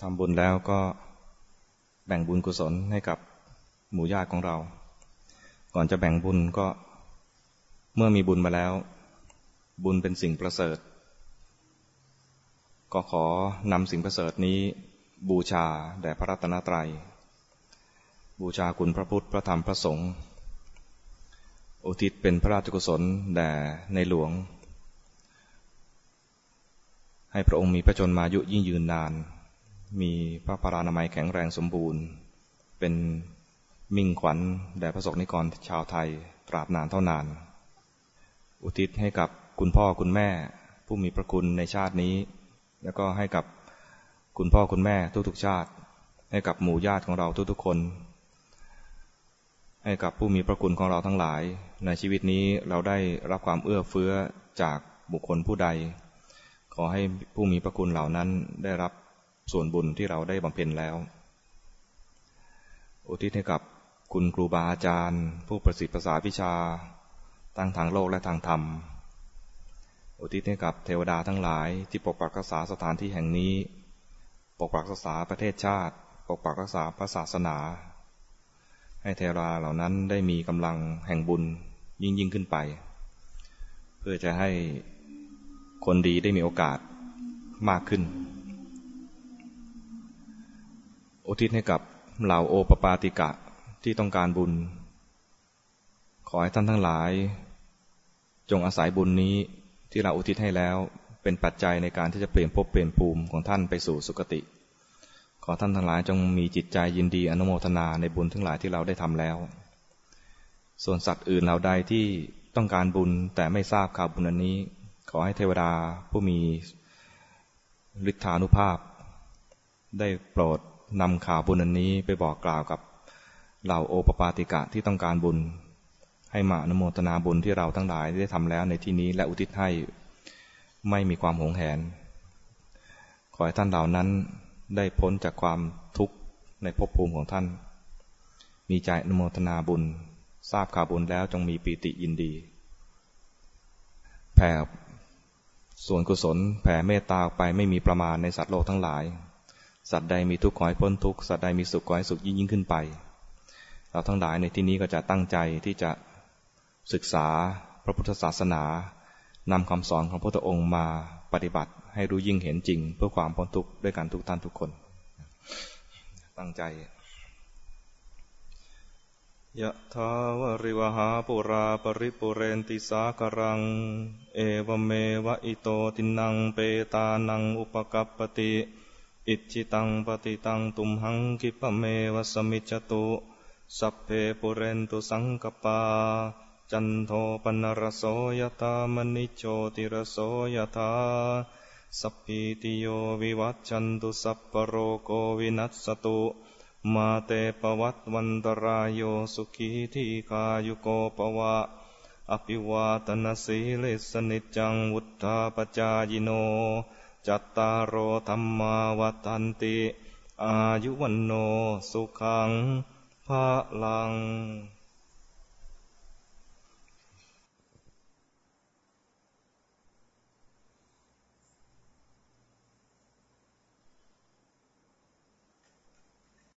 ทำบุญแล้วก็แบ่งบุญกุศลให้กับหมู่ญาติของเรา ก่อนจะแบ่งบุญก็เมื่อมีบุญมาแล้ว บุญเป็นสิ่งประเสริฐ ก็ขอนำสิ่งประเสริฐนี้ บูชาแด่พระรัตนตรัย บูชาคุณพระพุทธพระธรรมพระสงฆ์อุทิศเป็นพระราชกุศลแด่ในหลวง ให้พระองค์มีพระชนมายุยิ่งยืนนาน มีพระพรานามัยแข็งแรงสมบูรณ์ เป็นมิ่งขวัญแด่พระสกนิกรชาวไทยตราบนานเท่านาน อุทิศให้กับคุณพ่อคุณแม่ ผู้มีพระคุณในชาตินี้ แล้วก็ให้กับคุณพ่อคุณแม่ทุกๆชาติ ให้กับหมู่ญาติของเราทุกๆคน ให้กับผู้มีพระคุณของเราทั้งหลาย ในชีวิตนี้เราได้รับความเอื้อเฟื้อจากบุคคลผู้ใด ขอให้ผู้มีพระคุณเหล่านั้นได้รับ ส่วนบุญที่เราได้บำเพ็ญแล้ว อุทิศให้กับคุณครูบาอาจารย์ ผู้ประสิทธิ์ภาษาวิชาตั้งทางโลกและทางธรรม อุทิศให้กับเทวดาทั้งหลายที่ปกปักรักษาสถานที่แห่งนี้ ปกปักรักษาประเทศชาติ ปกปักรักษาพระศาสนา ให้เทราเหล่านั้นได้มีกำลังแห่งบุญยิ่งยิ่งขึ้นไป เพื่อจะให้คนดีได้มีโอกาสมากขึ้น อุทิศให้กับเหล่าโอปปาติกะที่ต้องการบุญ ขอให้ท่านทั้งหลาย จงอาศัยบุญนี้ที่เราอุทิศให้แล้ว เป็นปัจจัยในการที่จะเปลี่ยนภพเปลี่ยนภูมิของท่านไปสู่สุคติ ขอท่านทั้งหลายจงมีจิตใจยินดีอนุโมทนาในบุญทั้งหลายที่เราได้ทำแล้ว ส่วนสัตว์อื่นเราใดที่ต้องการบุญแต่ไม่ทราบข่าวบุญอันนี้ ขอให้เทวดาผู้มีฤทธานุภาพ ได้โปรด นำข่าวบุญอันนี้ไปบอกกล่าวกับเหล่าโอปปาติกะที่ต้องการบุญ ให้มาอนุโมทนาบุญที่เราทั้งหลายได้ทำแล้วในที่นี้และอุทิศให้ไม่มีความหงแหน ขอให้ท่านเหล่านั้นได้พ้นจากความทุกข์ในภพภูมิของท่าน มีใจอนุโมทนาบุญ ทราบข่าวบุญแล้วจงมีปีติยินดี แผ่ส่วนกุศลแผ่เมตตาไปไม่มีประมาณในสัตว์โลกทั้งหลาย สัตว์ใดมีทุกข์ขอให้พ้นทุกข์สัตว์ใดมีสุขขอให้สุขยิ่งยิ่งขึ้นไป เราทั้งหลายในที่นี้ก็จะตั้งใจที่จะศึกษาพระพุทธศาสนานำคำสอนของพระพุทธองค์มาปฏิบัติให้รู้ยิ่งเห็นจริง เพื่อความพ้นทุกข์ด้วยกันทุกท่านทุกคน ตั้งใจยะทาวริวหาปุราปริปุเรนติสากรัง เอวเมวะอิโตตินังเปตานังอุปกัปปติ อิจิตังปฏิตังตุมหังกิปเมวสมิจตุสัพเพปุเรนตุสังกปา จันโทปนรโสยตามณิโชติรโสยตาสัพพิติโยวิวัตจันตุสัพปโรโกวินัสตุมาเตปวัตวันตรายโยสุขีทีคายุโกปวะ อภิวาตนาสีเลสนิจังวุธาปจายโน จัตตารโอธรรมาวัฏันติ อายุวันโนสุขังภาลัง